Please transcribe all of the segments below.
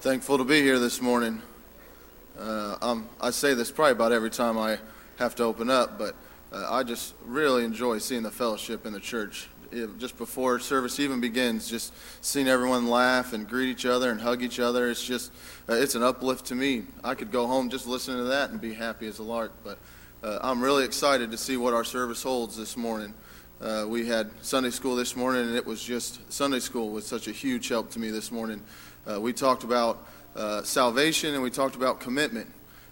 Thankful to be here this morning. Uh, um, I say this probably about every time I have to open up, but uh, I just really enjoy seeing the fellowship in the church. It, just before service even begins, just seeing everyone laugh and greet each other and hug each other, it's just, uh, it's an uplift to me. I could go home just listening to that and be happy as a lark, but uh, I'm really excited to see what our service holds this morning. Uh, we had Sunday school this morning, and it was just Sunday school was such a huge help to me this morning. Uh, we talked about uh, salvation and we talked about commitment.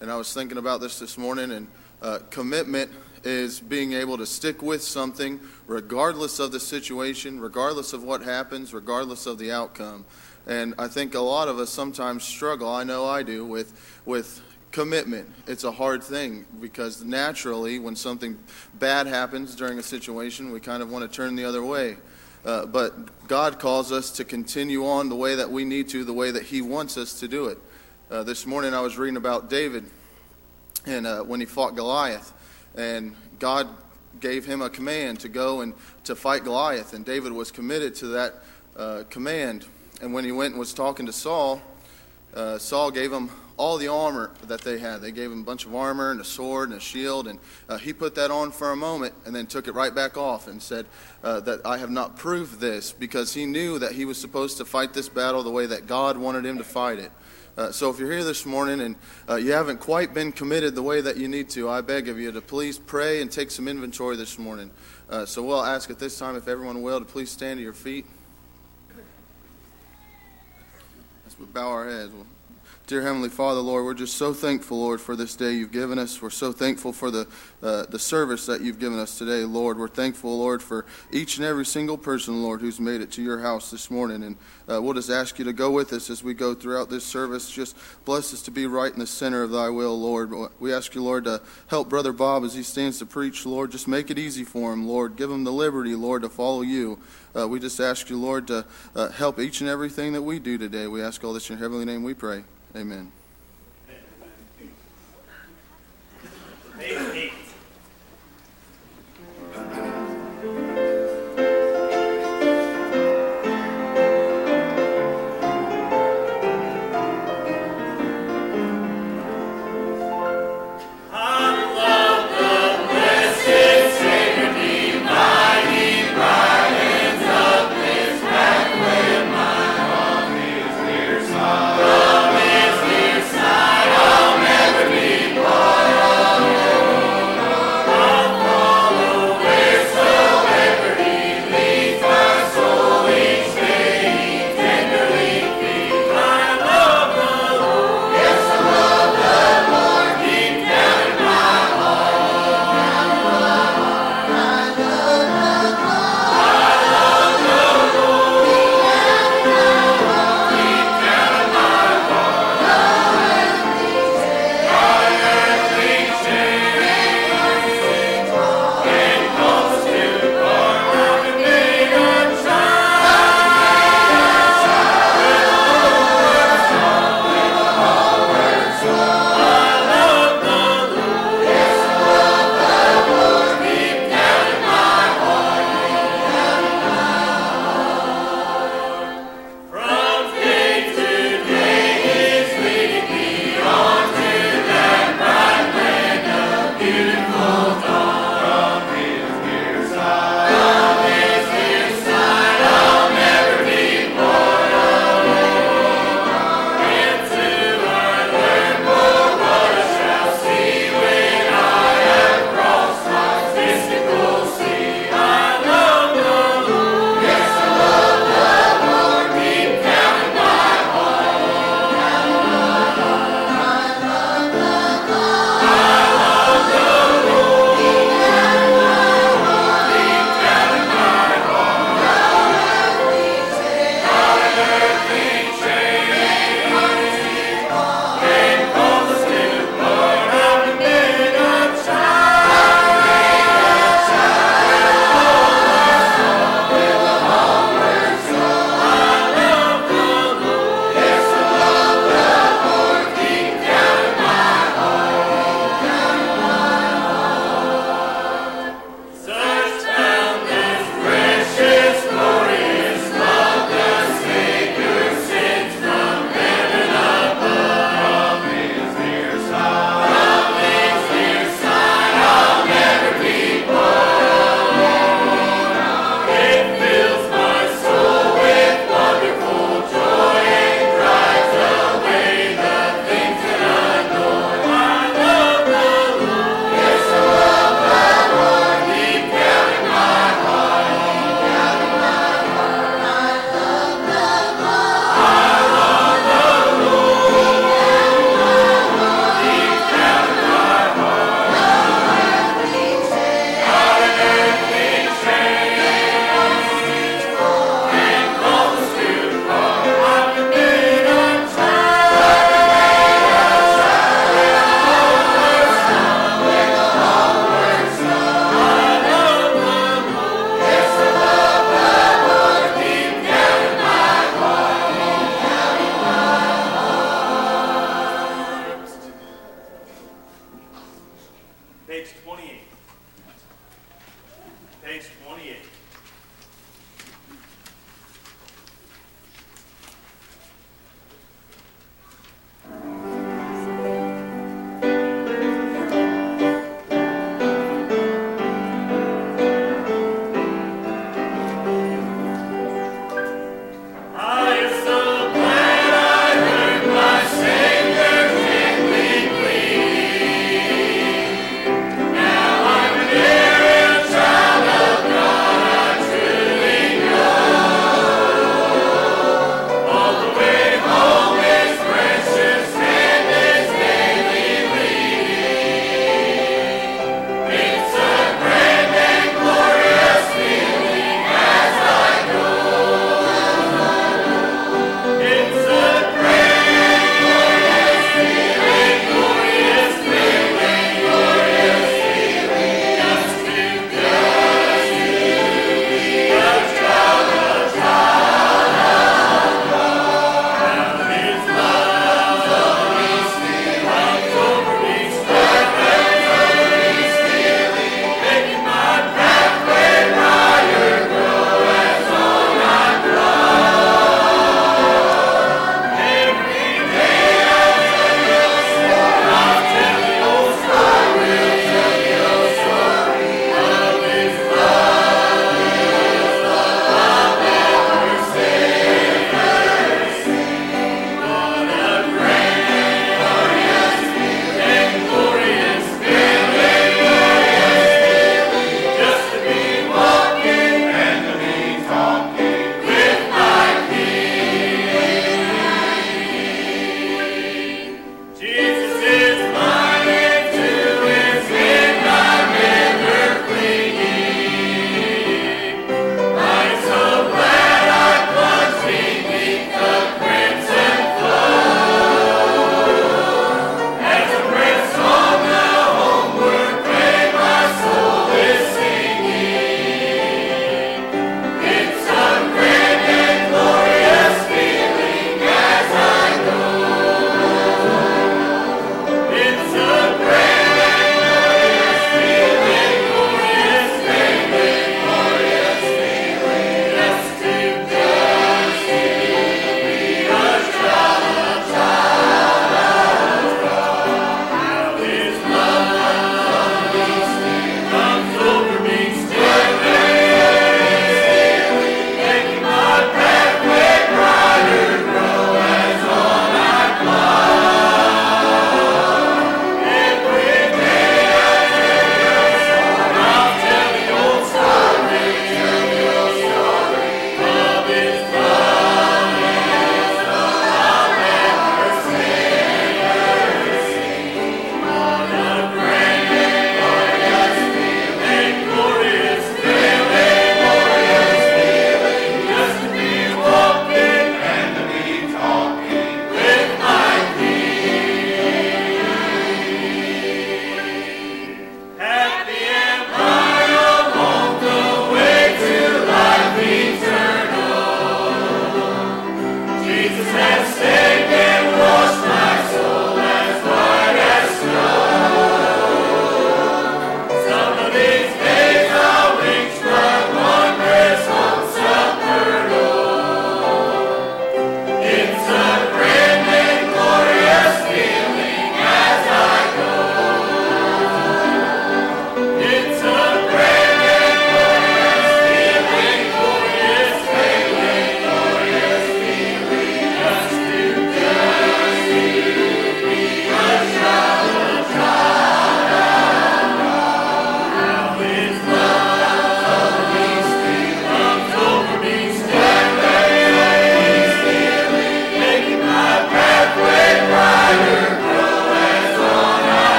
And I was thinking about this this morning, and uh, commitment is being able to stick with something regardless of the situation, regardless of what happens, regardless of the outcome. And I think a lot of us sometimes struggle, I know I do, with, with commitment. It's a hard thing because naturally, when something bad happens during a situation, we kind of want to turn the other way. Uh, but God calls us to continue on the way that we need to, the way that He wants us to do it. Uh, this morning I was reading about David and uh, when he fought Goliath, and God gave him a command to go and to fight Goliath, and David was committed to that uh, command. And when he went and was talking to Saul, uh, Saul gave him all the armor that they had. They gave him a bunch of armor and a sword and a shield, and uh, he put that on for a moment and then took it right back off and said uh, that I have not proved this because he knew that he was supposed to fight this battle the way that God wanted him to fight it. Uh, so if you're here this morning and uh, you haven't quite been committed the way that you need to, I beg of you to please pray and take some inventory this morning. Uh, so we'll ask at this time if everyone will to please stand to your feet. As we bow our heads. We'll Dear Heavenly Father, Lord, we're just so thankful, Lord, for this day you've given us. We're so thankful for the, uh, the service that you've given us today, Lord. We're thankful, Lord, for each and every single person, Lord, who's made it to your house this morning. And uh, we'll just ask you to go with us as we go throughout this service. Just bless us to be right in the center of thy will, Lord. We ask you, Lord, to help Brother Bob as he stands to preach, Lord. Just make it easy for him, Lord. Give him the liberty, Lord, to follow you. Uh, we just ask you, Lord, to uh, help each and everything that we do today. We ask all this in your heavenly name we pray. Amen. Amen.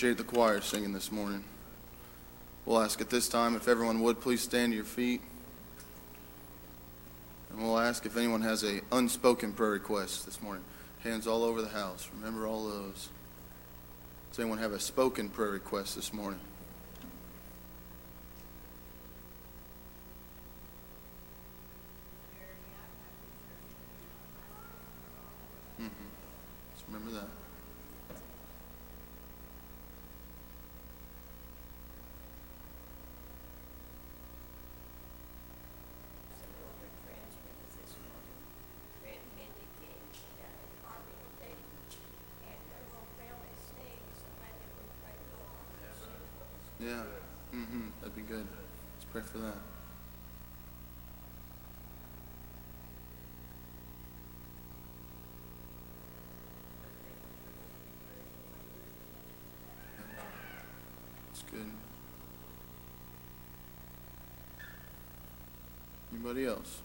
appreciate the choir singing this morning. We'll ask at this time if everyone would please stand to your feet. And we'll ask if anyone has a unspoken prayer request this morning. Hands all over the house. Remember all those. Does anyone have a spoken prayer request this morning? Good. Anybody else?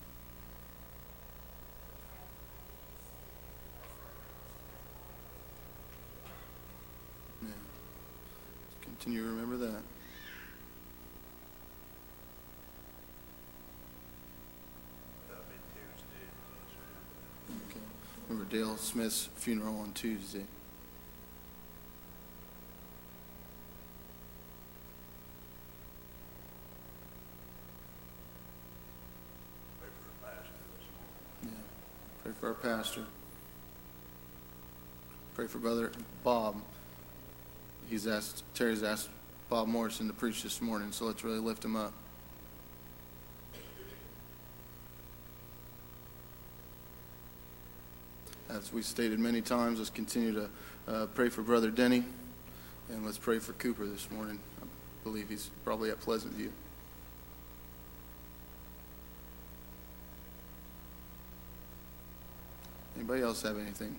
Yeah. Continue to remember that. That'll be Tuesday. Okay. Remember Dale Smith's funeral on Tuesday. Pray for the pastor this morning. Yeah. Pray for our pastor. Pray for Brother Bob. He's asked, Terry's asked Bob Morrison to preach this morning, so let's really lift him up. As we stated many times, let's continue to uh, pray for Brother Denny, and let's pray for Cooper this morning. I believe he's probably at Pleasant View. Anybody else have anything?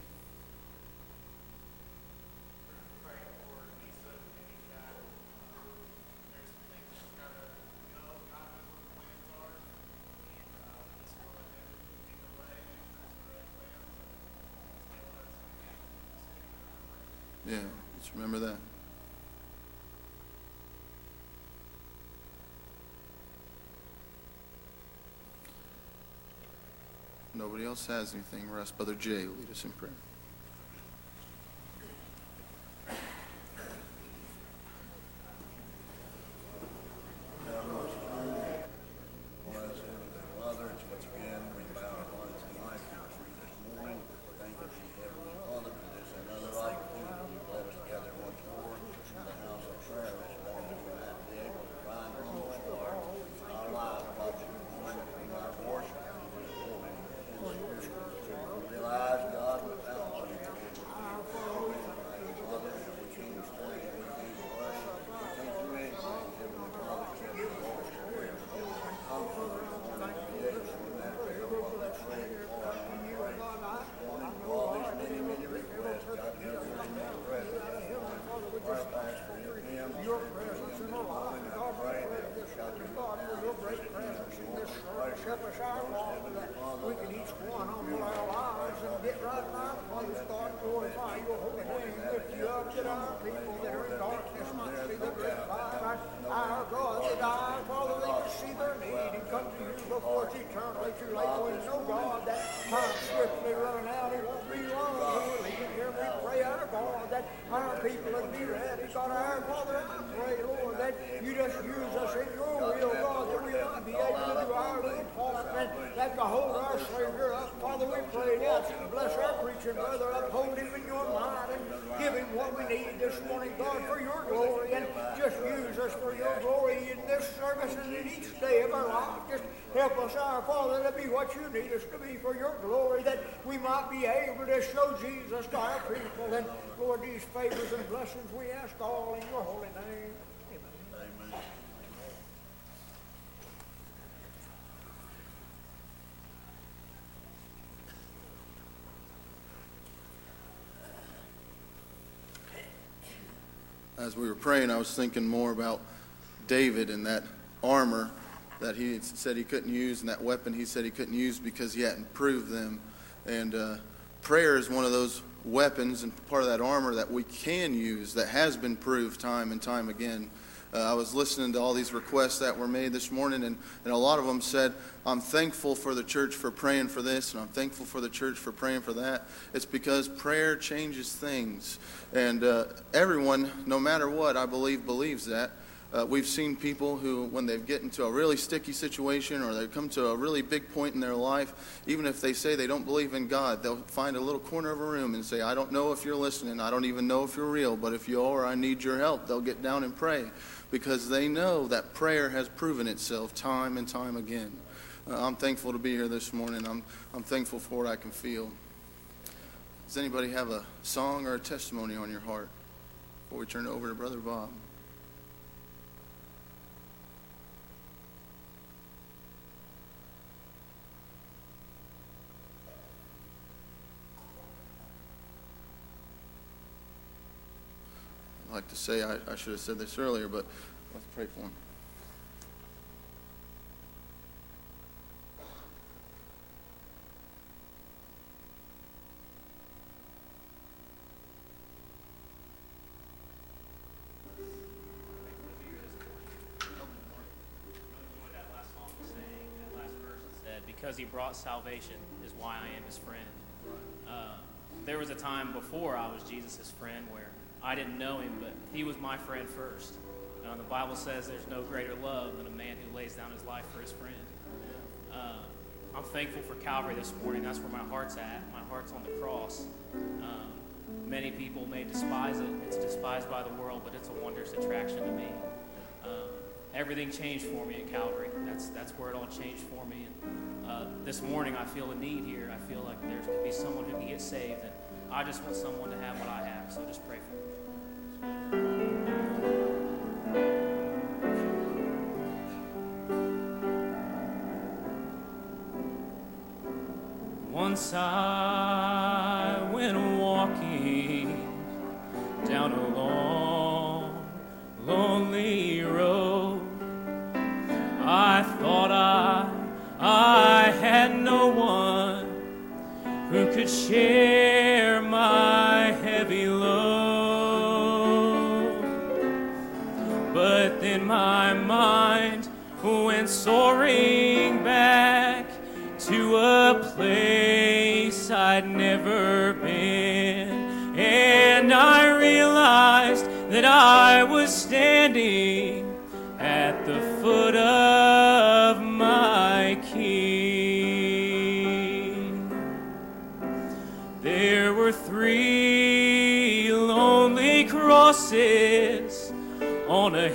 Yeah, let's remember that. Nobody else has anything. We'll ask Brother Jay lead us in prayer. Bless Heavenly Father, it's once again, we bow our hearts and life before you this morning. Thank you, Heavenly Father, for this another opportunity to let us gather once more in the house of prayer this morning. We might be able to find homes for our, our lives, God, that you in our worship, in your holy and spiritual. We realize, God, without you, Father, we can't stay, we can't worship, we can't do anything, Heavenly Father, except for Lord's prayer. Come to the congregation, that we know what that's ready for, and we pray this morning, all these many, many requests, God, give us in your presence. Our pastor, him, your presence in our life, God, pray that God, your God, for your great presence in this service, help us our Father, that we can each one humble our lives and get right in our place, God, glorify your holy name, lift you up, that our people that are in darkness might see the great light, our, our God, that our Father, they can see their need and come to you before it's eternally too late. We know, God, that time swiftly running out, it won't be long till we're leaving here. We pray, our God, that our people will be ready. God, our Father, I pray, Lord, that you just use us in your will, God, that we might be able to do our little part and that to hold our Savior up. Father, we pray, God, bless our preaching brother, uphold him in your mind and give him what we need this morning, God, for your glory. And just use us for your glory in this service and in each day of our life. Just help us, our Father, to be what you need us to be for your glory, that we might be able to show Jesus to our people. And Lord, these favors and blessings we ask all in your holy name. As we were praying, I was thinking more about David and that armor that he said he couldn't use and that weapon he said he couldn't use because he hadn't proved them. And uh, prayer is one of those weapons and part of that armor that we can use that has been proved time and time again. Uh, I was listening to all these requests that were made this morning, and, and a lot of them said, I'm thankful for the church for praying for this, and I'm thankful for the church for praying for that. It's because prayer changes things. And uh, everyone, no matter what, I believe, believes that. Uh, we've seen people who, when they get into a really sticky situation or they come to a really big point in their life, even if they say they don't believe in God, they'll find a little corner of a room and say, I don't know if you're listening. I don't even know if you're real, but if you are, I need your help. They'll get down and pray because they know that prayer has proven itself time and time again. Uh, I'm thankful to be here this morning. I'm, I'm thankful for what I can feel. Does anybody have a song or a testimony on your heart before we turn it over to Brother Bob? Like to say I, I should have said this earlier, but let's pray for him. because he brought salvation is why I am his friend. Uh, there was a time before I was Jesus' friend where I didn't know him, but he was my friend first. Uh, the Bible says there's no greater love than a man who lays down his life for his friend. Uh, I'm thankful for Calvary this morning. That's where my heart's at. My heart's on the cross. Um, many people may despise it. It's despised by the world, but it's a wondrous attraction to me. Um, everything changed for me at Calvary. That's that's where it all changed for me. And uh, this morning, I feel a need here. I feel like there could be someone who can get saved, and I just want someone to have what I have. So just pray for Once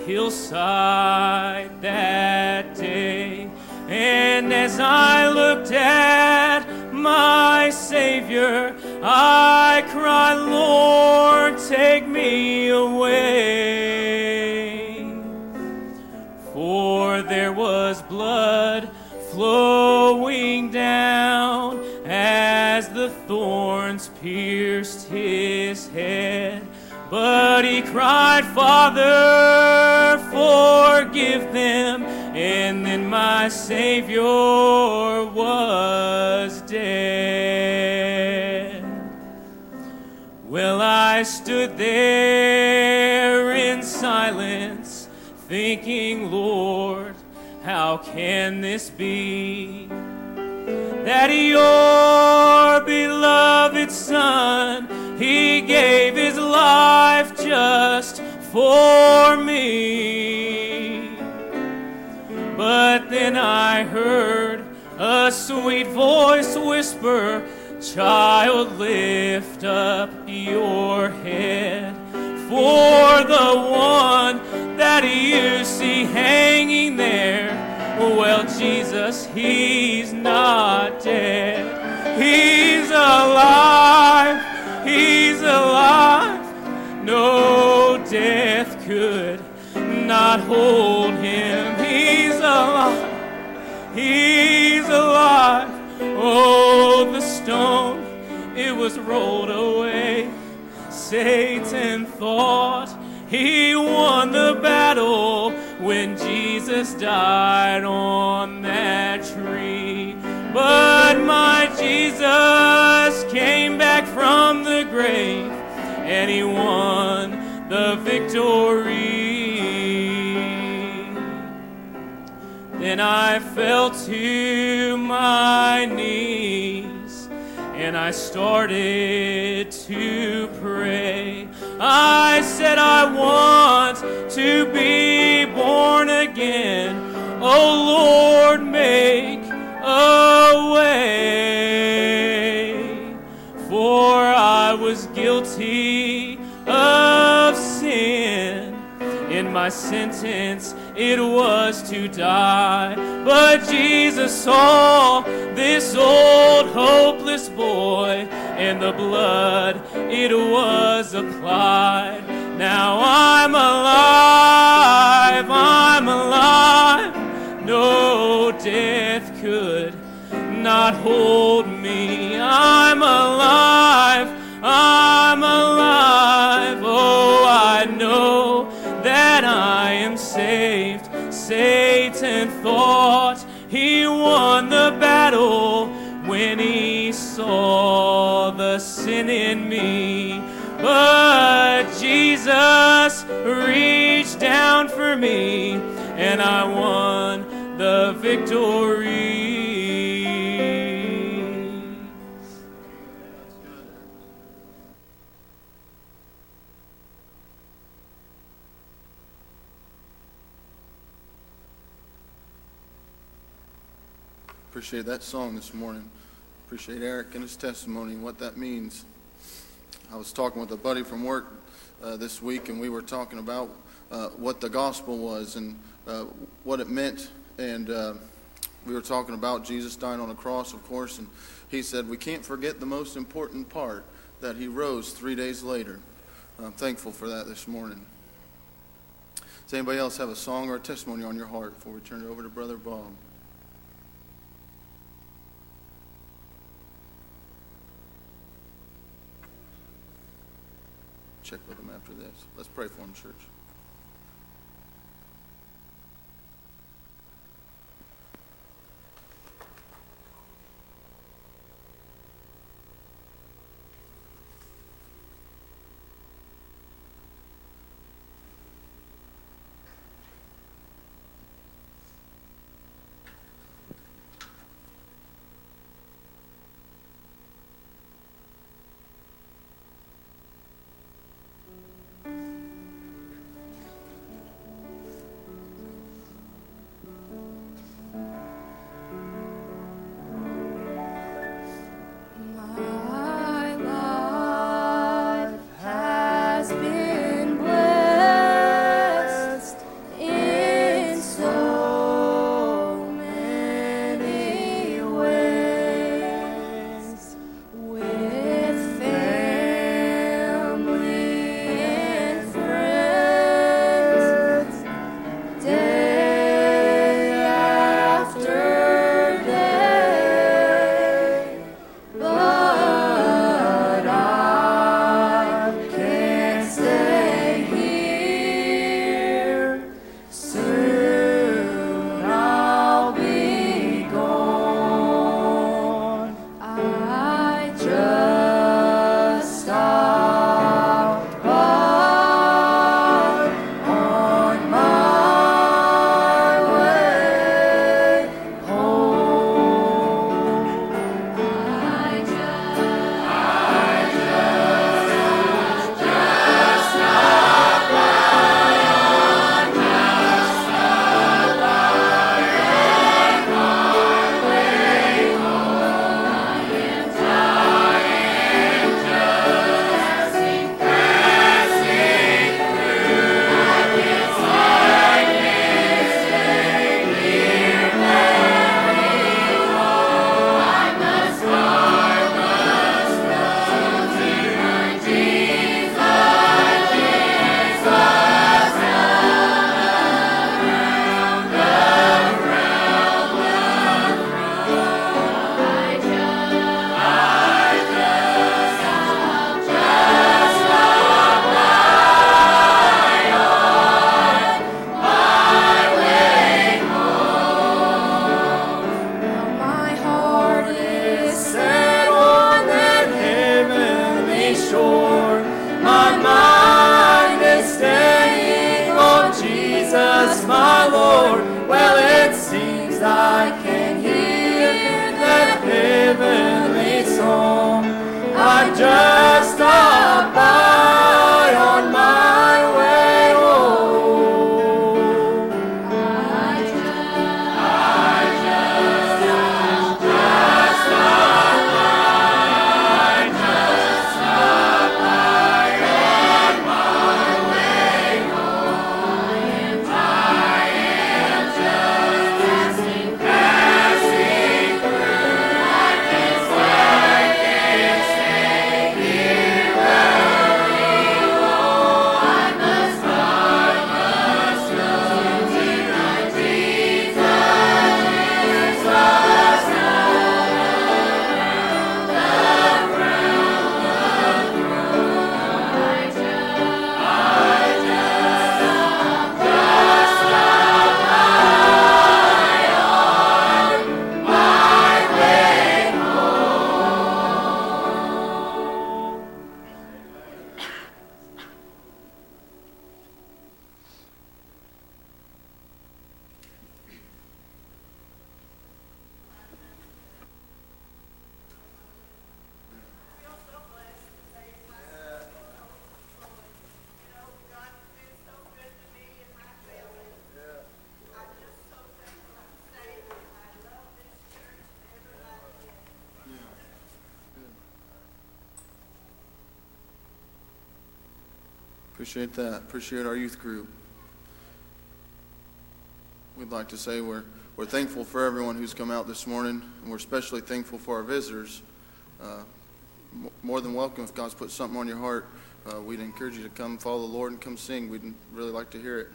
hillside that day. And as I looked at my Savior, I cried, Lord, take me away. For there was blood flowing down as the thorns pierced his head. But cried, Father, forgive them. And then my Savior was dead. Well, I stood there in silence, thinking, Lord, how can this be? That your beloved Son, He gave His life just for me. But then I heard a sweet voice whisper, Child, lift up your head. For the one that you see hanging there, well, Jesus, he's not dead. He's alive. He's alive. No death could not hold him. He's alive. He's alive. Oh, the stone, it was rolled away. Satan thought he won the battle when Jesus died on that tree. But my Jesus came back from the grave and he won the victory. Then I fell to my knees and I started to pray. I said, I want to be born again. Oh Lord, make a way. For I was guilty of sin. In my sentence, it was to die. But Jesus saw this old hopeless boy, and the blood, it was applied. Now I'm not hold me. I'm alive, I'm alive. Oh, I know that I am saved. Satan thought he won the battle when he saw the sin in me. But Jesus reached down for me, and I won the victory. Appreciate that song this morning. Appreciate Eric and his testimony and what that means. I was talking with a buddy from work uh, this week, and we were talking about uh, what the gospel was and uh, what it meant. And uh, we were talking about Jesus dying on a cross, of course, and he said, We can't forget the most important part that he rose three days later. I'm thankful for that this morning. Does anybody else have a song or a testimony on your heart before we turn it over to Brother Bob? Check with them after this. Let's pray for them, church. Appreciate that. Appreciate our youth group. We'd like to say we're, we're thankful for everyone who's come out this morning, and we're especially thankful for our visitors. Uh, more than welcome if God's put something on your heart. Uh, we'd encourage you to come follow the Lord and come sing. We'd really like to hear it.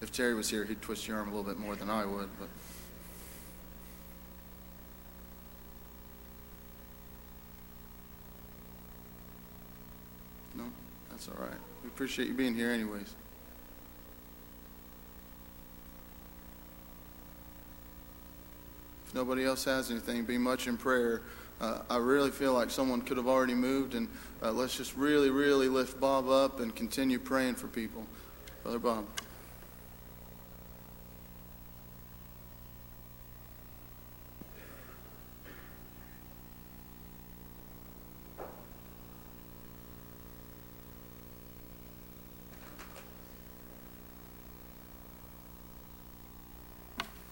If Terry was here, he'd twist your arm a little bit more than I would, but. No, that's all right. We appreciate you being here, anyways. If nobody else has anything, be much in prayer. Uh, I really feel like someone could have already moved, and uh, let's just really, really lift Bob up and continue praying for people. Brother Bob.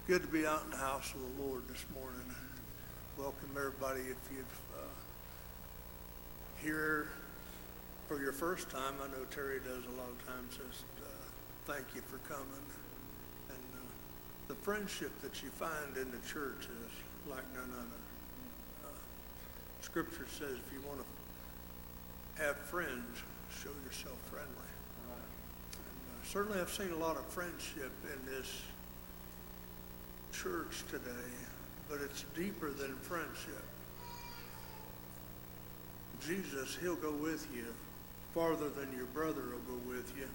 Good to be out in the house of the Lord this morning. Welcome everybody. If you've uh, here for your first time, I know Terry does a lot of times. Just uh, thank you for coming. And uh, the friendship that you find in the church is like none other. Uh, scripture says if you want to have friends, show yourself friendly. And, uh, certainly, I've seen a lot of friendship in this church today, but it's deeper than friendship. Jesus, he'll go with you farther than your brother will go with you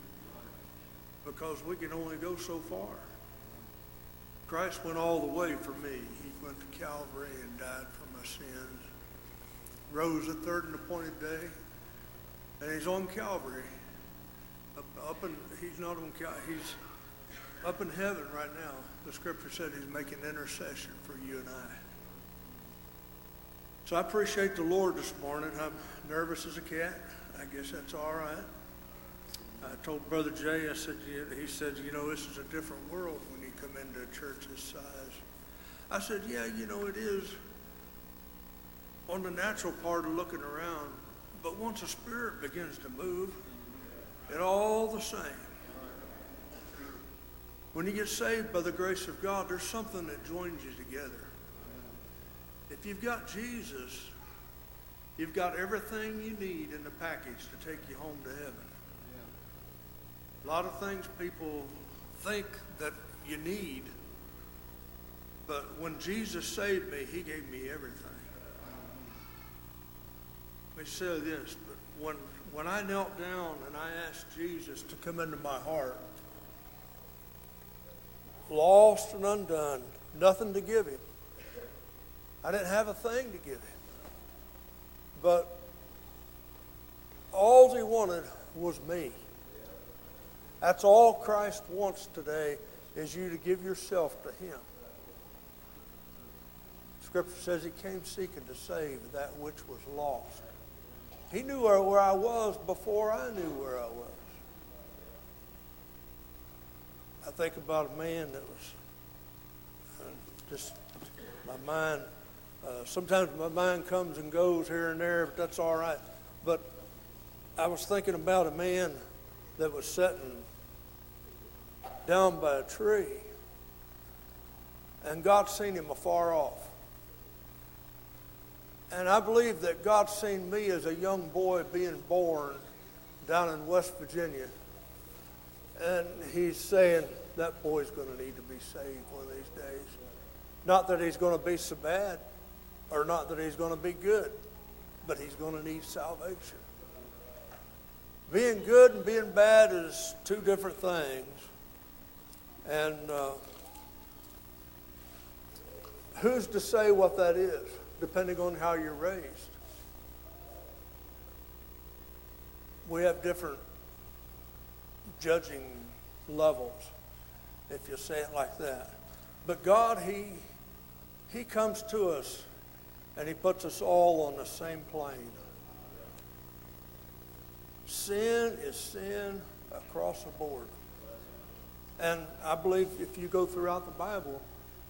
because we can only go so far. Christ went all the way for me. He went to Calvary and died for my sins, rose the third and appointed day, and he's on Calvary. Up, up in, he's not on Calvary. He's up in heaven right now. The scripture said he's making intercession for you and I. So I appreciate the Lord this morning. I'm nervous as a cat. I guess that's all right. I told Brother Jay, I said, he said, you know, this is a different world when you come into a church this size. I said, yeah, you know, it is on the natural part of looking around. But once the Spirit begins to move, it all the same. When you get saved by the grace of God, there's something that joins you together. If you've got Jesus, you've got everything you need in the package to take you home to heaven. A lot of things people think that you need, but when Jesus saved me, he gave me everything. Let me say this, but when, when I knelt down and I asked Jesus to come into my heart, lost and undone, nothing to give him. I didn't have a thing to give him. But all he wanted was me. That's all Christ wants today is you to give yourself to him. Scripture says he came seeking to save that which was lost. He knew where, I was before I knew where I was. I think about a man that was uh, just my mind. Uh, sometimes my mind comes and goes here and there, but that's all right. But I was thinking about a man that was sitting down by a tree, and God seen him afar off. And I believe that God seen me as a young boy being born down in West Virginia. And he's saying that boy's going to need to be saved one of these days. Not that he's going to be so bad, or not that he's going to be good, but he's going to need salvation. Being good and being bad is two different things. And uh, who's to say what that is, depending on how you're raised? We have different judging levels, if you say it like that. But God, He, He comes to us and He puts us all on the same plane. Sin is sin across the board. And I believe if you go throughout the Bible,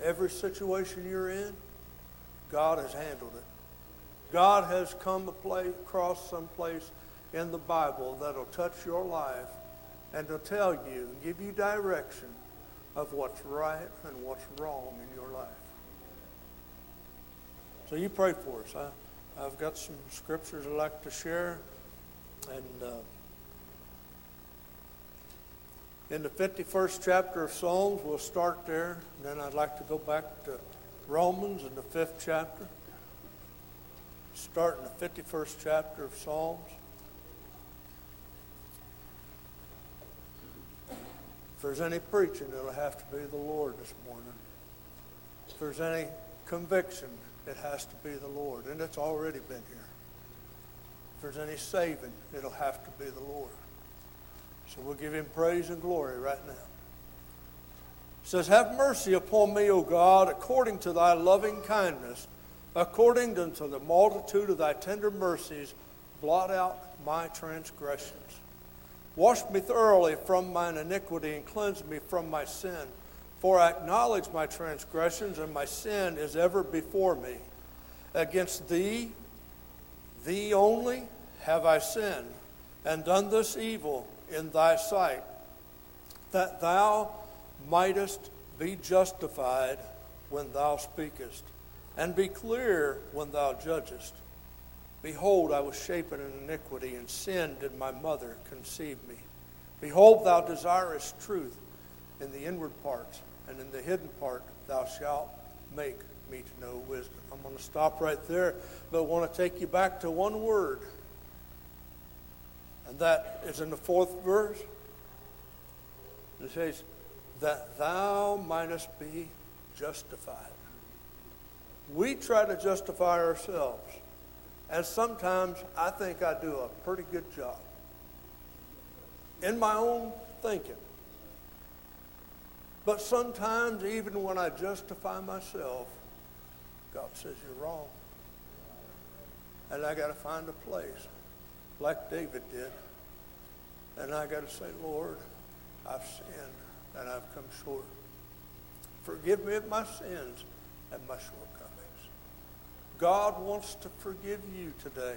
every situation you're in, God has handled it. God has come across some place in the Bible that'll touch your life and to tell you give you direction of what's right and what's wrong in your life. So you pray for us. I, I've got some scriptures I'd like to share. And uh, in the 51st chapter of Psalms, we'll start there. And then I'd like to go back to Romans in the fifth chapter. Start in the 51st chapter of Psalms. If there's any preaching, it'll have to be the Lord this morning. If there's any conviction, it has to be the Lord. And it's already been here. If there's any saving, it'll have to be the Lord. So we'll give him praise and glory right now. It says, Have mercy upon me, O God, according to thy loving kindness, according unto the multitude of thy tender mercies, blot out my transgressions. Wash me thoroughly from mine iniquity and cleanse me from my sin. For I acknowledge my transgressions, and my sin is ever before me. Against thee, thee only, have I sinned, and done this evil in thy sight, that thou mightest be justified when thou speakest, and be clear when thou judgest. Behold, I was shapen in iniquity, and sin did my mother conceive me. Behold, thou desirest truth in the inward parts, and in the hidden part thou shalt make me to know wisdom. I'm going to stop right there, but I want to take you back to one word, and that is in the fourth verse. It says, That thou mightest be justified. We try to justify ourselves. And sometimes I think I do a pretty good job in my own thinking. But sometimes, even when I justify myself, God says you're wrong. And I got to find a place, like David did. And I got to say, Lord, I've sinned and I've come short. Forgive me of my sins and my shortcomings. God wants to forgive you today.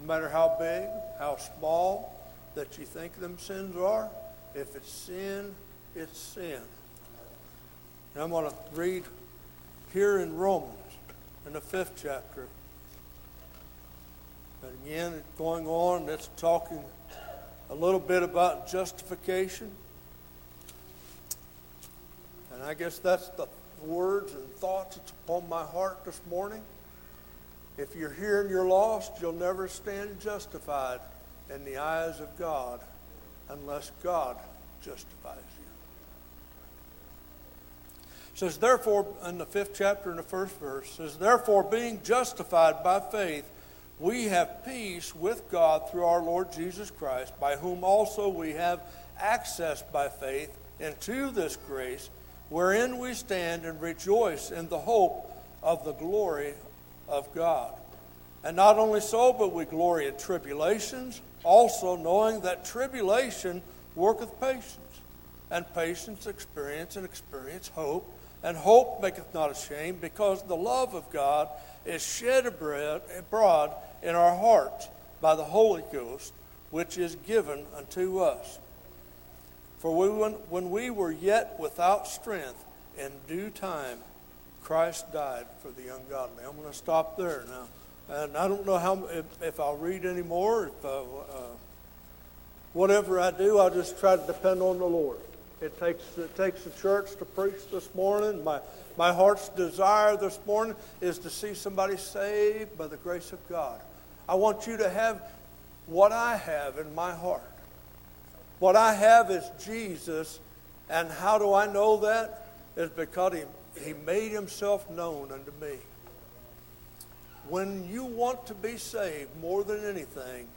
No matter how big, how small that you think them sins are, if it's sin, it's sin. And I'm going to read here in Romans, in the fifth chapter. And again, going on, it's talking a little bit about justification. And I guess that's the words and thoughts that's upon my heart this morning. If you're here and you're lost, you'll never stand justified in the eyes of God unless God justifies you. It says, therefore, in the fifth chapter, in the first verse, says, therefore, being justified by faith, we have peace with God through our Lord Jesus Christ, by whom also we have access by faith into this grace, wherein we stand and rejoice in the hope of the glory of God. And not only so, but we glory in tribulations, also knowing that tribulation worketh patience, and patience experience, and experience hope, and hope maketh not ashamed, because the love of God is shed abroad in our hearts by the Holy Ghost, which is given unto us. For we, when, when we were yet without strength, in due time, Christ died for the ungodly. I'm going to stop there now. And I don't know how if, if I'll read any more. If, uh, uh, whatever I do, I just try to depend on the Lord. It takes it takes the church to preach this morning. My my heart's desire this morning is to see somebody saved by the grace of God. I want you to have what I have in my heart. What I have is Jesus, and how do I know that? Is because he he made himself known unto me. When you want to be saved more than anything,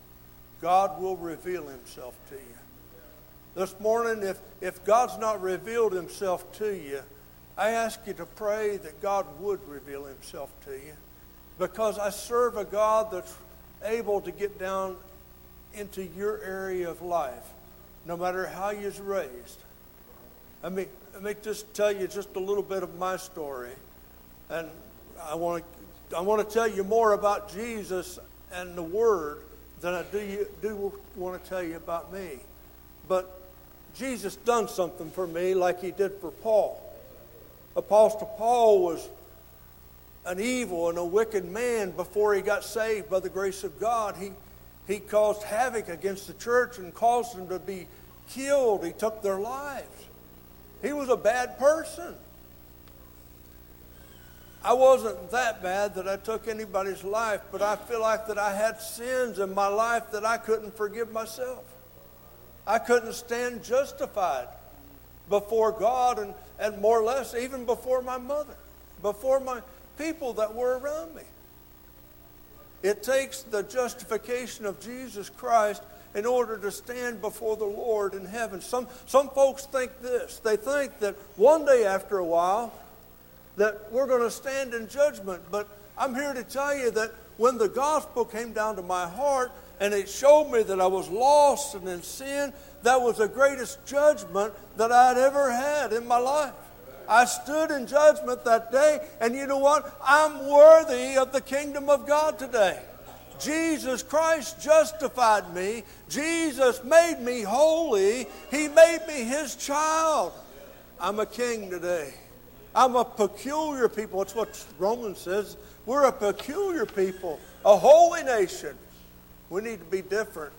God will reveal himself to you. This morning, if, if God's not revealed himself to you, I ask you to pray that God would reveal himself to you. Because I serve a God that's able to get down into your area of life, no matter how you're raised. I mean, let me just tell you just a little bit of my story. And I want to I want to tell you more about Jesus and the Word than I do, do want to tell you about me. But Jesus done something for me like he did for Paul. Apostle Paul was an evil and a wicked man before he got saved by the grace of God. He, he caused havoc against the church and caused them to be killed. He took their lives. He was a bad person. I wasn't that bad that I took anybody's life, but I feel like that I had sins in my life that I couldn't forgive myself. I couldn't stand justified before God and, and more or less even before my mother, before my people that were around me. It takes the justification of Jesus Christ in order to stand before the Lord in heaven. Some, some folks think this. They think that one day after a while that we're going to stand in judgment. But I'm here to tell you that when the gospel came down to my heart and it showed me that I was lost and in sin, that was the greatest judgment that I'd ever had in my life. I stood in judgment that day, and you know what? I'm worthy of the kingdom of God today. Jesus Christ justified me. Jesus made me holy. He made me his child. I'm a king today. I'm a peculiar people. That's what Romans says. We're a peculiar people, a holy nation. We need to be different.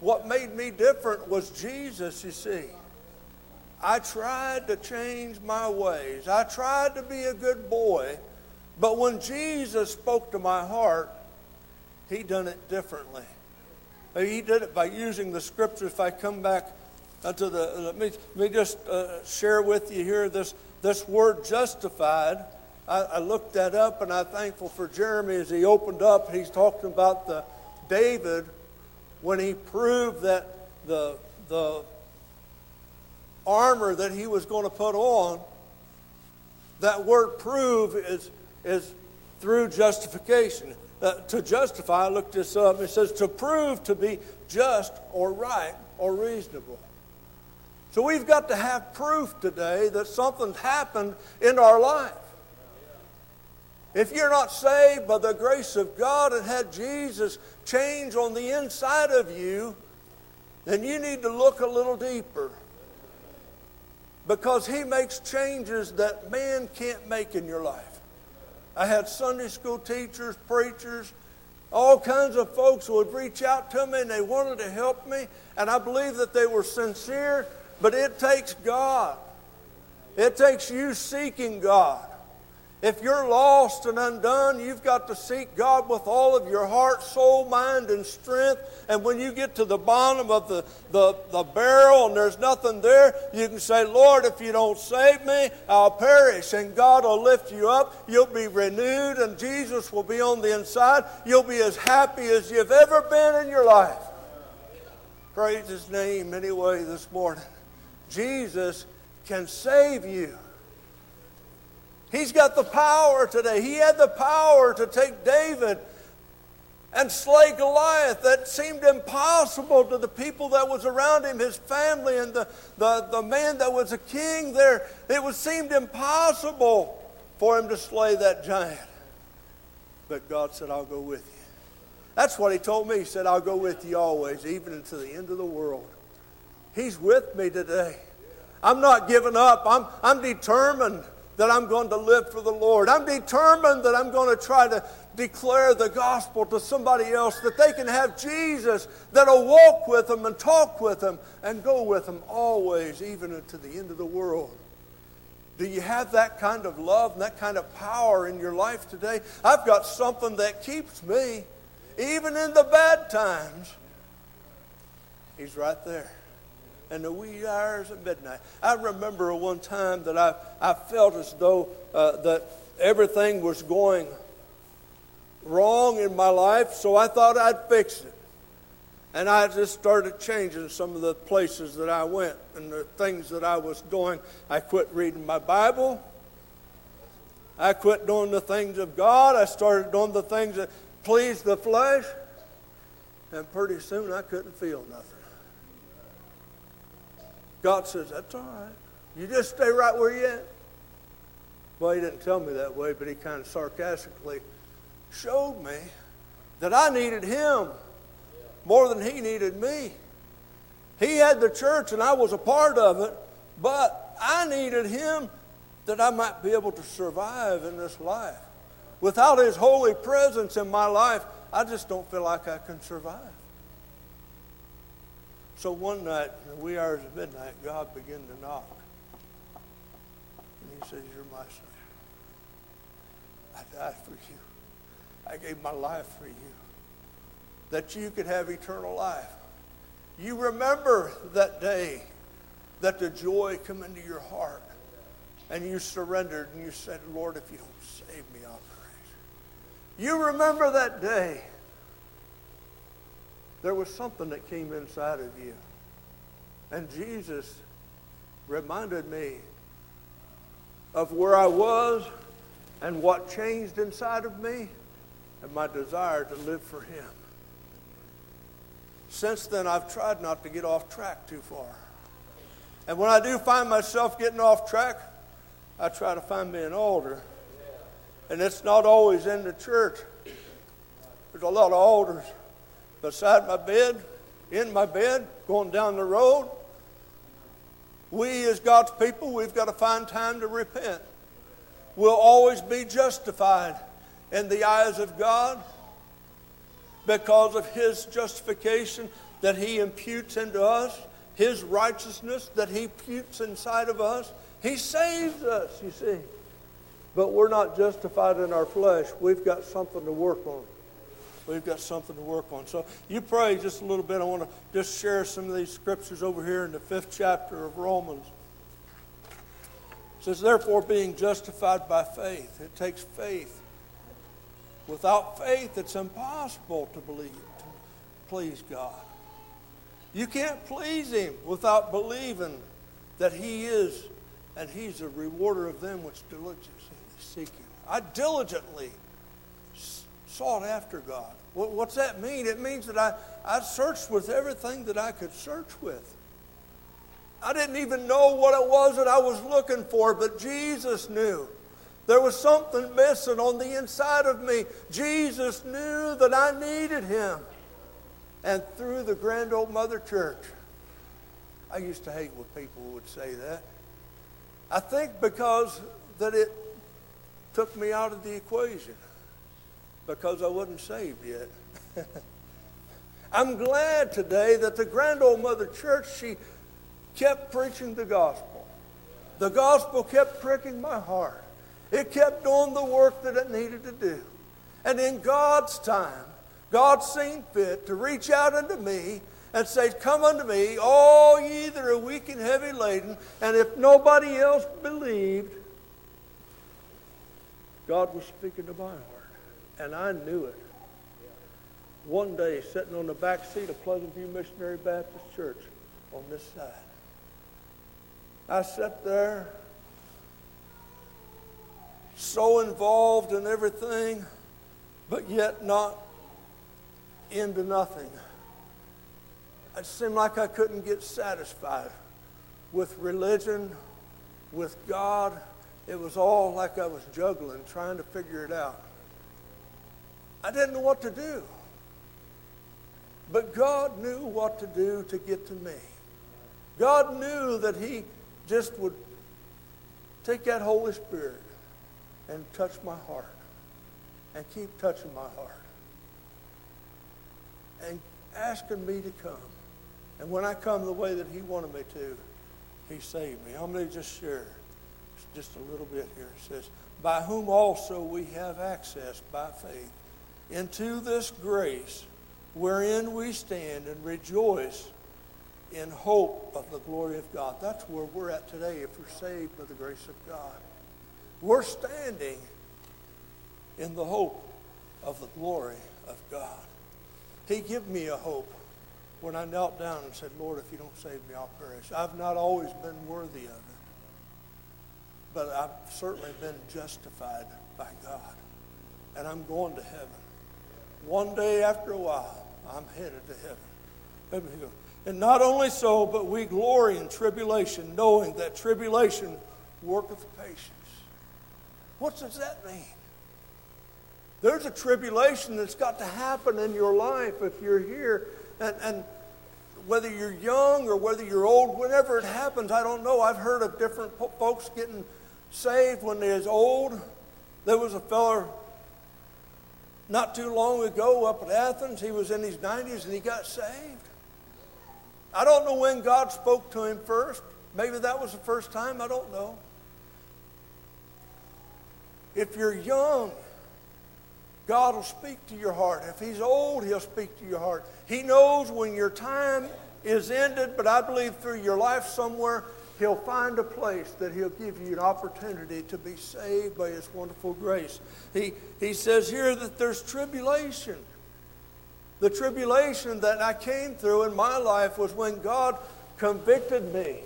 What made me different was Jesus, you see. I tried to change my ways. I tried to be a good boy. But when Jesus spoke to my heart, he done it differently. He did it by using the scripture. If I come back to the, let me, let me just uh, share with you here this, this word justified. I, I looked that up and I'm thankful for Jeremy as he opened up. He's talking about the David when he proved that the, the armor that he was going to put on, that word prove is, is through justification. Uh, to justify, I looked this up, it says to prove to be just or right or reasonable. So we've got to have proof today that something's happened in our life. If you're not saved by the grace of God and had Jesus change on the inside of you, then you need to look a little deeper. Because He makes changes that man can't make in your life. I had Sunday school teachers, preachers, all kinds of folks would reach out to me and they wanted to help me. And I believe that they were sincere, but it takes God. It takes you seeking God. If you're lost and undone, you've got to seek God with all of your heart, soul, mind, and strength. And when you get to the bottom of the, the, the barrel and there's nothing there, you can say, Lord, if you don't save me, I'll perish. And God will lift you up. You'll be renewed, and Jesus will be on the inside. You'll be as happy as you've ever been in your life. Praise His name anyway this morning. Jesus can save you. He's got the power today. He had the power to take David and slay Goliath. That seemed impossible to the people that was around him, his family, and the, the, the man that was a king there. It was seemed impossible for him to slay that giant. But God said, I'll go with you. That's what he told me. He said, I'll go with you always, even unto the end of the world. He's with me today. I'm not giving up. I'm, I'm determined that I'm going to live for the Lord. I'm determined that I'm going to try to declare the gospel to somebody else, that they can have Jesus that'll walk with them and talk with them and go with them always, even to the end of the world. Do you have that kind of love and that kind of power in your life today? I've got something that keeps me, even in the bad times. He's right there in the wee hours of midnight. I remember one time that I, I felt as though uh, that everything was going wrong in my life, so I thought I'd fix it. And I just started changing some of the places that I went and the things that I was doing. I quit reading my Bible. I quit doing the things of God. I started doing the things that pleased the flesh. And pretty soon I couldn't feel nothing. God says, That's all right. You just stay right where you're at. Well, he didn't tell me that way, but he kind of sarcastically showed me that I needed him more than he needed me. He had the church and I was a part of it, but I needed him that I might be able to survive in this life. Without his holy presence in my life, I just don't feel like I can survive. So one night, in the wee hours of midnight, God began to knock. And he says, You're my son. I died for you. I gave my life for you. That you could have eternal life. You remember that day that the joy come into your heart and you surrendered and you said, Lord, if you don't save me, I'll perish. You remember that day. There was something that came inside of you. And Jesus reminded me of where I was and what changed inside of me and my desire to live for Him. Since then, I've tried not to get off track too far. And when I do find myself getting off track, I try to find me an altar. And it's not always in the church. There's a lot of altars beside my bed, in my bed, going down the road. We, as God's people, we've got to find time to repent. We'll always be justified in the eyes of God because of His justification that He imputes into us, His righteousness that He imputes inside of us. He saves us, you see. But we're not justified in our flesh. We've got something to work on. We've got something to work on. So you pray just a little bit. I want to just share some of these scriptures over here in the fifth chapter of Romans. It says, Therefore, being justified by faith, it takes faith. Without faith, it's impossible to believe, to please God. You can't please Him without believing that He is, and He's a rewarder of them which diligently seek Him. I diligently sought after God. What's that mean? It means that I, I searched with everything that I could search with. I didn't even know what it was that I was looking for, but Jesus knew. There was something missing on the inside of me. Jesus knew that I needed him. And through the Grand Old Mother Church, I used to hate when people would say that. I think because that it took me out of the equation because I wasn't saved yet. I'm glad today that the Grand Old Mother Church, she kept preaching the gospel. The gospel kept pricking my heart. It kept doing the work that it needed to do. And in God's time, God seemed fit to reach out unto me and say, Come unto me, all ye that are weak and heavy laden. And if nobody else believed, God was speaking to heart. And I knew it. One day, sitting on the back seat of Pleasant View Missionary Baptist Church on this side, I sat there so involved in everything, but yet not into nothing. It seemed like I couldn't get satisfied with religion, with God. It was all like I was juggling, trying to figure it out. I didn't know what to do. But God knew what to do to get to me. God knew that He just would take that Holy Spirit and touch my heart and keep touching my heart and asking me to come. And when I come the way that He wanted me to, He saved me. I'm going to just share just a little bit here. It says, By whom also we have access by faith into this grace wherein we stand and rejoice in hope of the glory of God. That's where we're at today if we're saved by the grace of God. We're standing in the hope of the glory of God. He gave me a hope when I knelt down and said, Lord, if you don't save me, I'll perish. I've not always been worthy of it, but I've certainly been justified by God. And I'm going to heaven. One day after a while, I'm headed to heaven. And not only so, but we glory in tribulation, knowing that tribulation worketh patience. What does that mean? There's a tribulation that's got to happen in your life if you're here. And, and whether you're young or whether you're old, whenever it happens, I don't know. I've heard of different folks getting saved when they're as old. There was a feller not too long ago up at Athens. He was in his 90s and he got saved. I don't know when God spoke to him first. Maybe that was the first time. I don't know. If you're young, God will speak to your heart. If He's old, He'll speak to your heart. He knows when your time is ended, but I believe through your life somewhere, He'll find a place that He'll give you an opportunity to be saved by His wonderful grace. He, he says here that there's tribulation. The tribulation that I came through in my life was when God convicted me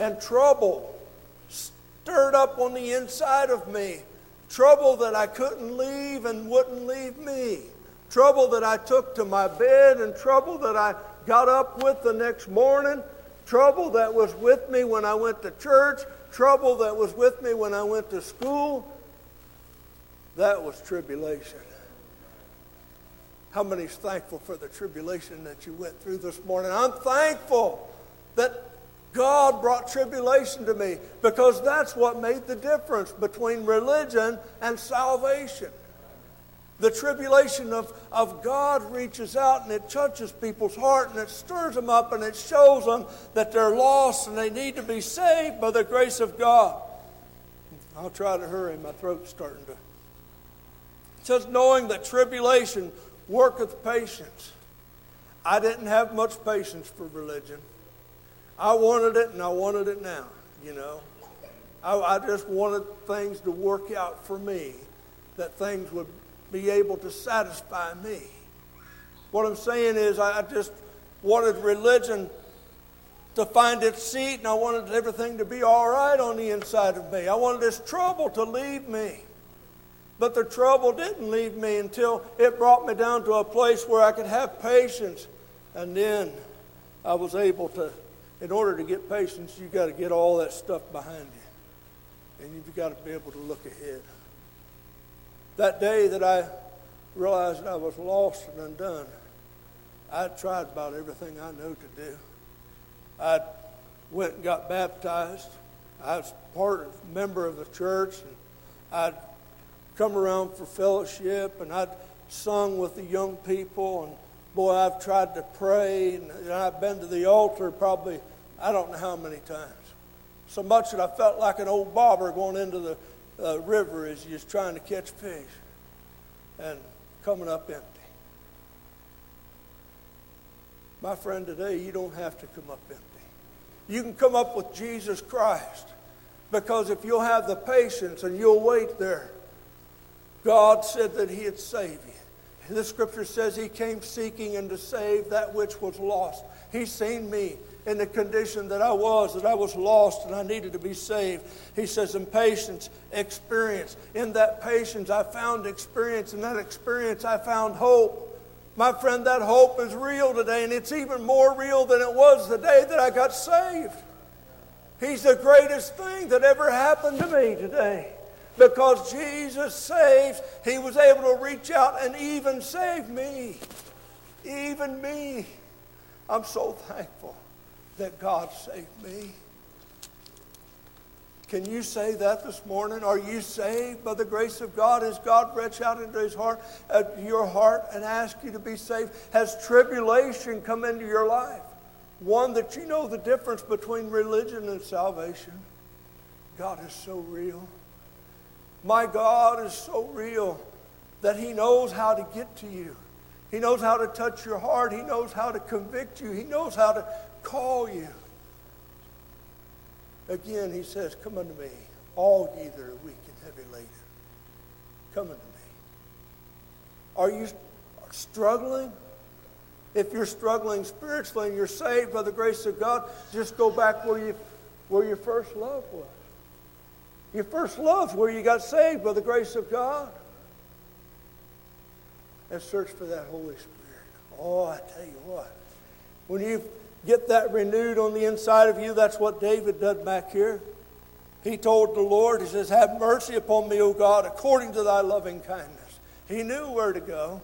and trouble stirred up on the inside of me. Trouble that I couldn't leave and wouldn't leave me. Trouble that I took to my bed and trouble that I got up with the next morning. Trouble that was with me when I went to church. Trouble that was with me when I went to school. That was tribulation. How many's thankful for the tribulation that you went through this morning? I'm thankful that God brought tribulation to me because that's what made the difference between religion and salvation. The tribulation of, of God reaches out and it touches people's heart and it stirs them up and it shows them that they're lost and they need to be saved by the grace of God. I'll try to hurry, my throat's starting to. It says, knowing that tribulation worketh patience. I didn't have much patience for religion. I wanted it and I wanted it now, you know. I, I, just wanted things to work out for me, that things would be able to satisfy me. What I'm saying is, I just wanted religion to find its seat and I wanted everything to be all right on the inside of me. I wanted this trouble to leave me. But the trouble didn't leave me until it brought me down to a place where I could have patience. And then I was able to in order to get patience, you've got to get all that stuff behind you. And you've got to be able to look ahead. That day that I realized I was lost and undone, I tried about everything I knew to do. I went and got baptized. I was part of, member of the church, and I'd come around for fellowship, and I'd sung with the young people, and boy, I've tried to pray, and I've been to the altar probably I don't know how many times. So much that I felt like an old bobber going into the uh, river as you're trying to catch fish and coming up empty. My friend, today you don't have to come up empty. You can come up with Jesus Christ because if you'll have the patience and you'll wait there, God said that He'd save you. The scripture says He came seeking and to save that which was lost. He's seen me in the condition that I was, that I was lost and I needed to be saved. He says, in patience, experience. In that patience, I found experience. In that experience, I found hope. My friend, that hope is real today, and it's even more real than it was the day that I got saved. He's the greatest thing that ever happened to me today. Because Jesus saves, He was able to reach out and even save me. Even me. I'm so thankful that God saved me. Can you say that this morning? Are you saved by the grace of God? Has God reached out into his heart, uh, your heart, and asked you to be saved? Has tribulation come into your life? One that you know the difference between religion and salvation. God is so real. My God is so real that He knows how to get to you. He knows how to touch your heart. He knows how to convict you. He knows how to call you. Again, he says, Come unto me, all ye that are weak and heavy laden. Come unto me. Are you struggling? If you're struggling spiritually and you're saved by the grace of God, just go back where, you, where your first love was. Your first love's where you got saved by the grace of God. And search for that Holy Spirit. Oh, I tell you what. When you get that renewed on the inside of you. That's what David did back here. He told the Lord, He says, Have mercy upon me, O God, according to thy loving kindness. He knew where to go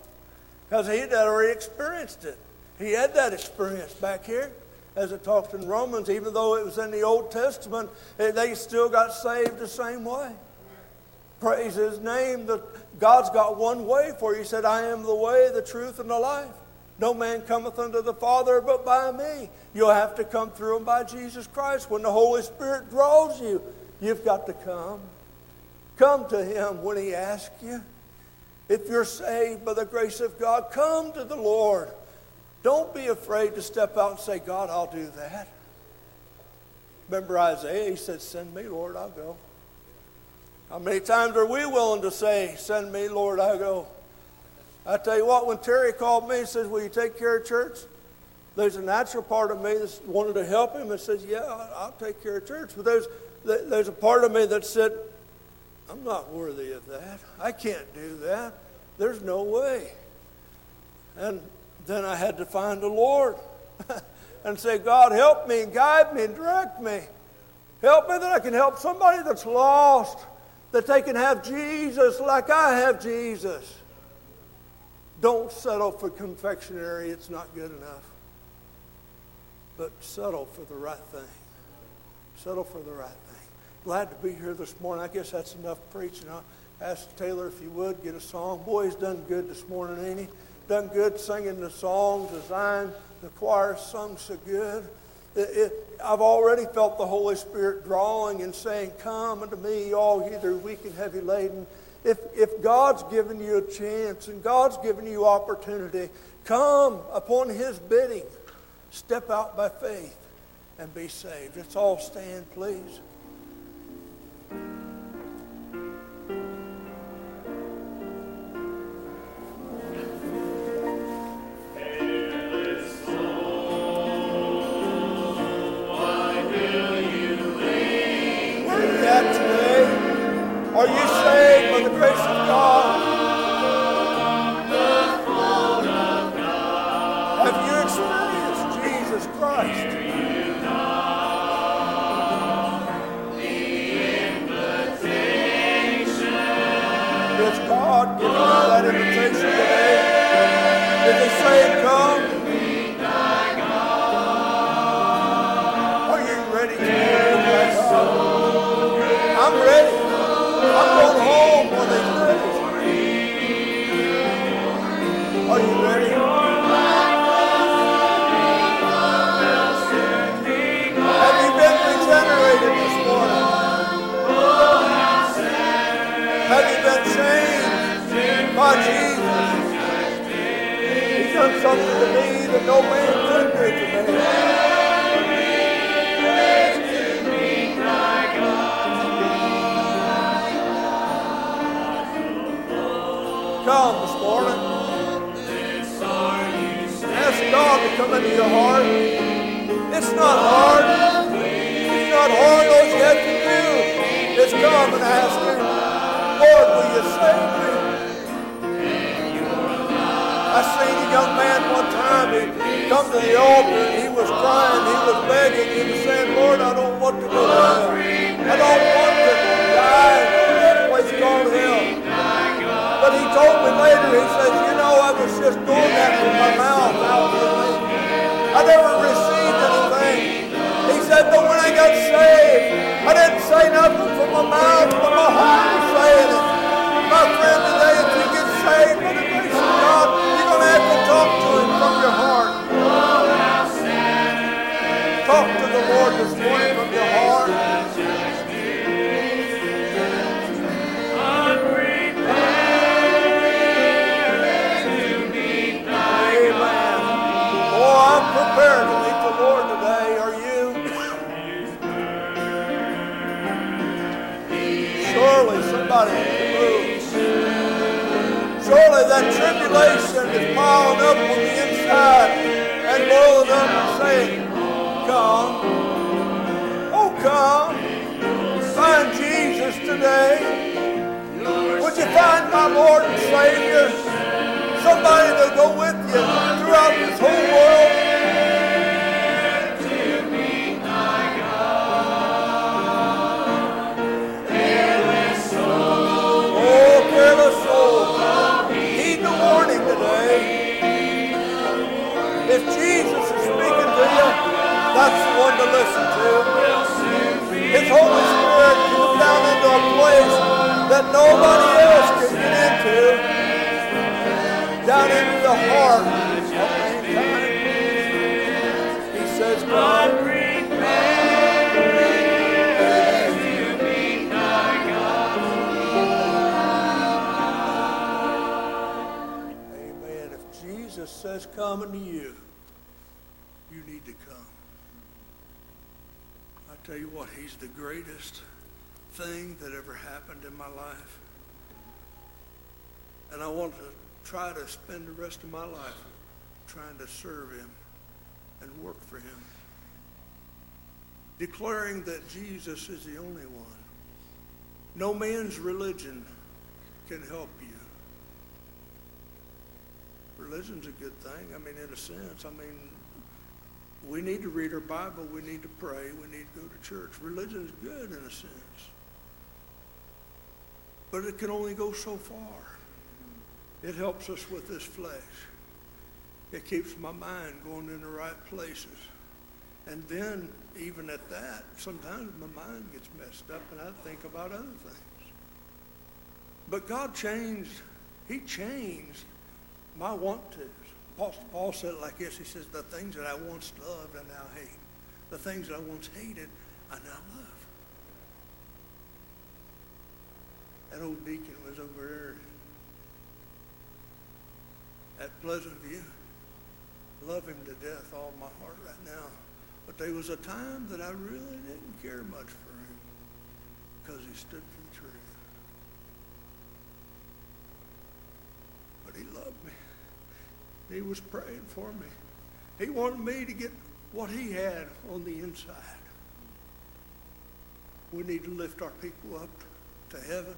because he had already experienced it. He had that experience back here, as it talks in Romans, even though it was in the Old Testament, eh, they still got saved the same way. Praise his name God's got one way for you. He said, I am the way, the truth, and the life. No man cometh unto the Father but by me. You'll have to come through him by Jesus Christ. When the Holy Spirit draws you, you've got to come. Come to him when he asks you. If you're saved by the grace of God, come to the Lord. Don't be afraid to step out and say, God, I'll do that. Remember Isaiah, he said, Send me, Lord, I'll go. How many times are we willing to say, Send me, Lord, I'll go? I tell you what, when Terry called me and says, Will you take care of church? There's a natural part of me that wanted to help him and says, Yeah, I'll take care of church. But there's, there's a part of me that said, I'm not worthy of that. I can't do that. There's no way. And then I had to find the Lord and say, God, help me, and guide me, and direct me. Help me that I can help somebody that's lost, that they can have Jesus like I have Jesus. Don't settle for confectionery, it's not good enough. But settle for the right thing. Settle for the right thing. Glad to be here this morning. I guess that's enough preaching. I'll ask Taylor if you would get a song. Boy, he's done good this morning, ain't he? Done good singing the songs, designed the choir sung so good. It, it, I've already felt the Holy Spirit drawing and saying, Come unto me, all ye that are weak and heavy laden. If, if God's given you a chance and God's given you opportunity, come upon His bidding. Step out by faith and be saved. Let's all stand, please. To the altar and he was crying, he was begging, he was saying, Lord, I don't want to go to hell. I don't want to die in that place called hell. But he told me later, he says, you know, I was just doing that with my mouth outwardly. I never received anything. He said, but when I got saved, I didn't say nothing from my mouth, but my heart was saying it. My friend, today, if you get saved by the grace of God, you're going to have to talk to him from your heart. Talk to the Lord this morning from your heart. Oh, prepared to meet the Lord today. Are you? Surely somebody. Surely that tribulation is piling up on the inside and boiling up and saying, Come. Oh, come. Find Jesus today. Would you find my Lord and Savior? Somebody to go with you throughout this whole world. to listen to. His Holy Spirit comes down into a place that nobody else can get into, down into the heart of mankind. He says, God, says, "Coming to you. Tell you what, he's the greatest thing that ever happened in my life. And I want to try to spend the rest of my life trying to serve him and work for him. Declaring that Jesus is the only one. No man's religion can help you. Religion's a good thing. I mean, in a sense, I mean, we need to read our Bible. We need to pray. We need to go to church. Religion is good in a sense. But it can only go so far. It helps us with this flesh. It keeps my mind going in the right places. And then, even at that, sometimes my mind gets messed up and I think about other things. But God changed, He changed my want tos. Apostle Paul said it like this He says, The things that I once loved, I now hate. The things that I once hated, I now love. That old deacon was over there at Pleasant View. Love him to death, all my heart right now. But there was a time that I really didn't care much for him because he stood for the truth. But he loved me. He was praying for me. He wanted me to get what he had on the inside. We need to lift our people up to heaven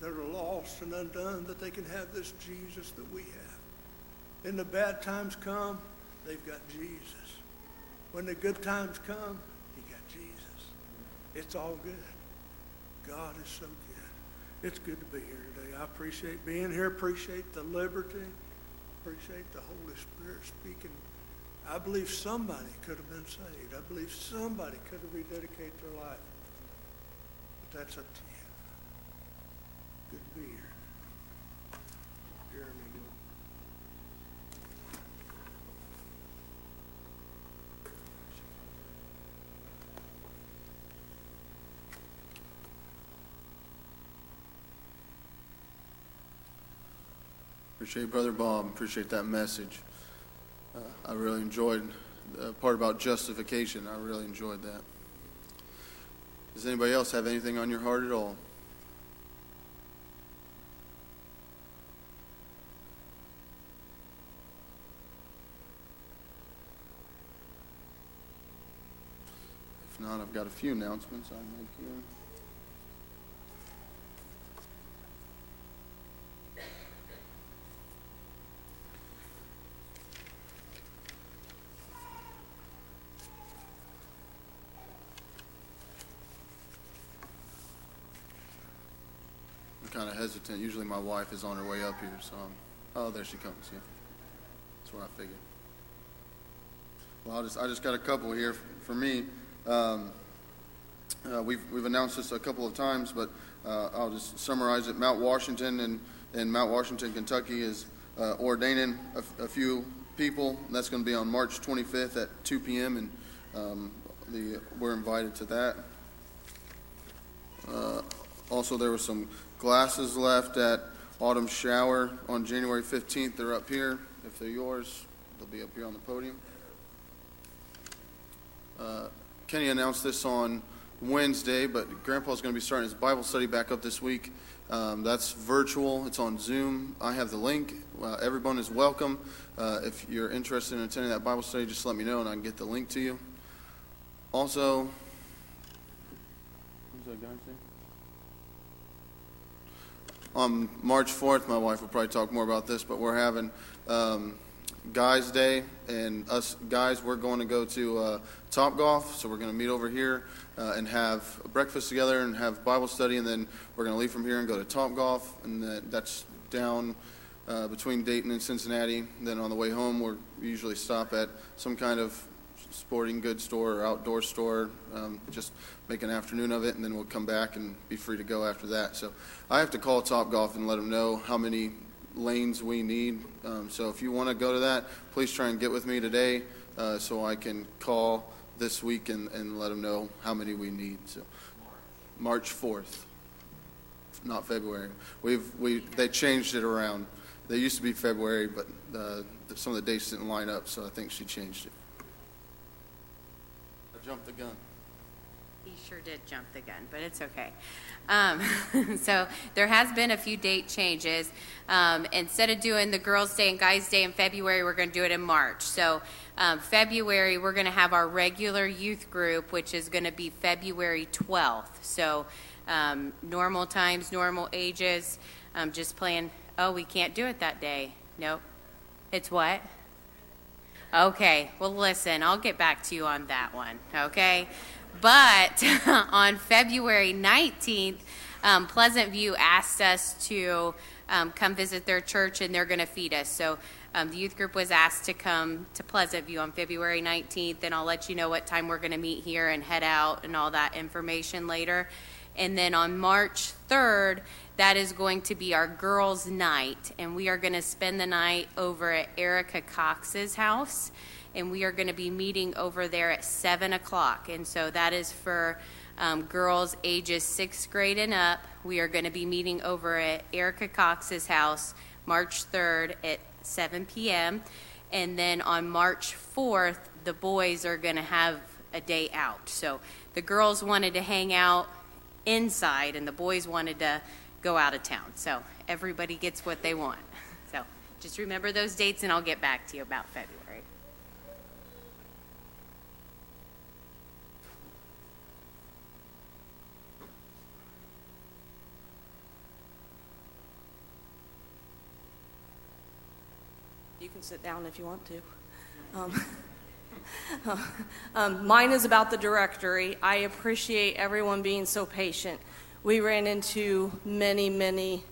that are lost and undone, that they can have this Jesus that we have. When the bad times come, they've got Jesus. When the good times come, he got Jesus. It's all good. God is so good. It's good to be here today. I appreciate being here, appreciate the liberty, appreciate the Holy Spirit speaking. I believe somebody could have been saved. I believe somebody could have rededicated their life. But that's up to you. Good to be here. Jeremy. Appreciate Brother Bob. Appreciate that message. Uh, I really enjoyed the part about justification. I really enjoyed that. Does anybody else have anything on your heart at all? If not, I've got a few announcements I'll make here. Hesitant. Usually my wife is on her way up here, so I'm, oh, there she comes. Yeah, that's what I figured. Well, I just I just got a couple here for me. Um, uh, we've we've announced this a couple of times, but uh, I'll just summarize it. Mount Washington and and Mount Washington, Kentucky is uh, ordaining a few people. That's going to be on March 25th at 2 p.m. and um, the we're invited to that. Uh, also, there were some glasses left at Autumn Shower on January 15th. They're up here. If they're yours, they'll be up here on the podium. Uh, Kenny announced this on Wednesday, but Grandpa's going to be starting his Bible study back up this week. Um, that's virtual. It's on Zoom. I have the link. Uh, everyone is welcome. Uh, if you're interested in attending that Bible study, just let me know and I can get the link to you. Also, who's that guy's name? On March 4th, my wife will probably talk more about this, but we're having um, Guys Day, and us guys, we're going to go to uh, Top Golf, so we're going to meet over here uh, and have breakfast together and have Bible study, and then we're going to leave from here and go to Top Golf, and that, that's down uh, between Dayton and Cincinnati. Then on the way home, we're, we usually stop at some kind of sporting goods store or outdoor store. Um, just make an afternoon of it, and then we'll come back and be free to go after that. So I have to call Top Golf and let them know how many lanes we need. Um, so if you want to go to that, please try and get with me today uh, so I can call this week and, and let them know how many we need. So March 4th, not February. We've we they changed it around. They used to be February, but uh, some of the dates didn't line up, so I think she changed it. I jumped the gun. Sure did jump the gun, but it's okay. Um, so there has been a few date changes. Um, instead of doing the Girls' Day and Guys' Day in February, we're going to do it in March. So um, February, we're going to have our regular youth group, which is going to be February 12th. So um, normal times, normal ages. Just playing. Oh, we can't do it that day. Nope. It's what? Okay, well, listen, I'll get back to you on that one, okay? But on February 19th, um, Pleasant View asked us to um, come visit their church and they're going to feed us. So um, the youth group was asked to come to Pleasant View on February 19th, and I'll let you know what time we're going to meet here and head out and all that information later. And then on March 3rd, that is going to be our girls' night, and we are going to spend the night over at Erica Cox's house, and we are going to be meeting over there at 7 o'clock. And so that is for um, girls ages sixth grade and up. We are going to be meeting over at Erica Cox's house March 3rd at 7 p.m. And then on March 4th, the boys are going to have a day out. So the girls wanted to hang out inside, and the boys wanted to go out of town. So everybody gets what they want. So just remember those dates, and I'll get back to you about February. You can sit down if you want to. Um, um, mine is about the directory. I appreciate everyone being so patient. We ran into many, many,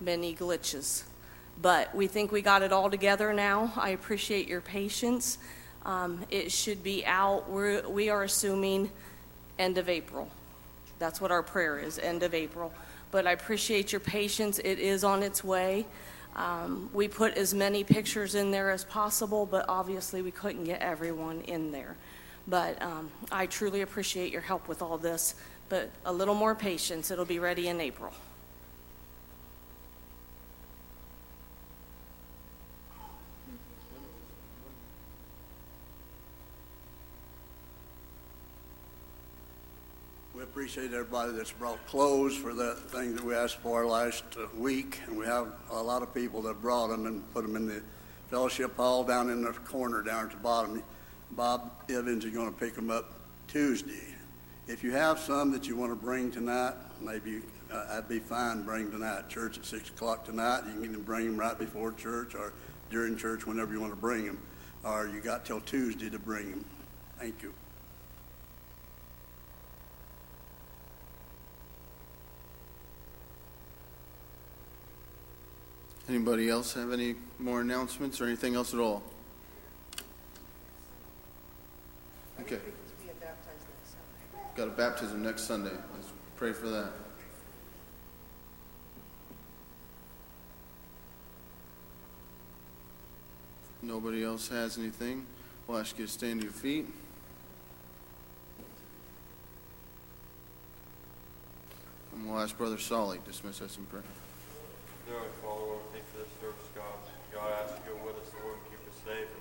many glitches, but we think we got it all together now. I appreciate your patience. Um, it should be out. We're, we are assuming end of April. That's what our prayer is, end of April. But I appreciate your patience. It is on its way. Um, we put as many pictures in there as possible, but obviously we couldn't get everyone in there. But um, I truly appreciate your help with all this. But a little more patience, it'll be ready in April. We appreciate everybody that's brought clothes for that thing that we asked for last uh, week, and we have a lot of people that brought them and put them in the fellowship hall down in the corner down at the bottom. Bob Evans is going to pick them up Tuesday. If you have some that you want to bring tonight, maybe uh, I'd be fine bring tonight. Church at six o'clock tonight. You can bring them right before church or during church whenever you want to bring them, or you got till Tuesday to bring them. Thank you. Anybody else have any more announcements or anything else at all? Okay. Got a baptism next Sunday. Let's pray for that. Nobody else has anything? We'll ask you to stand to your feet. And we'll ask Brother Solly to dismiss us in prayer thorough follower. Thanks for this service, God. God, I ask you to go with us, Lord, and keep us safe.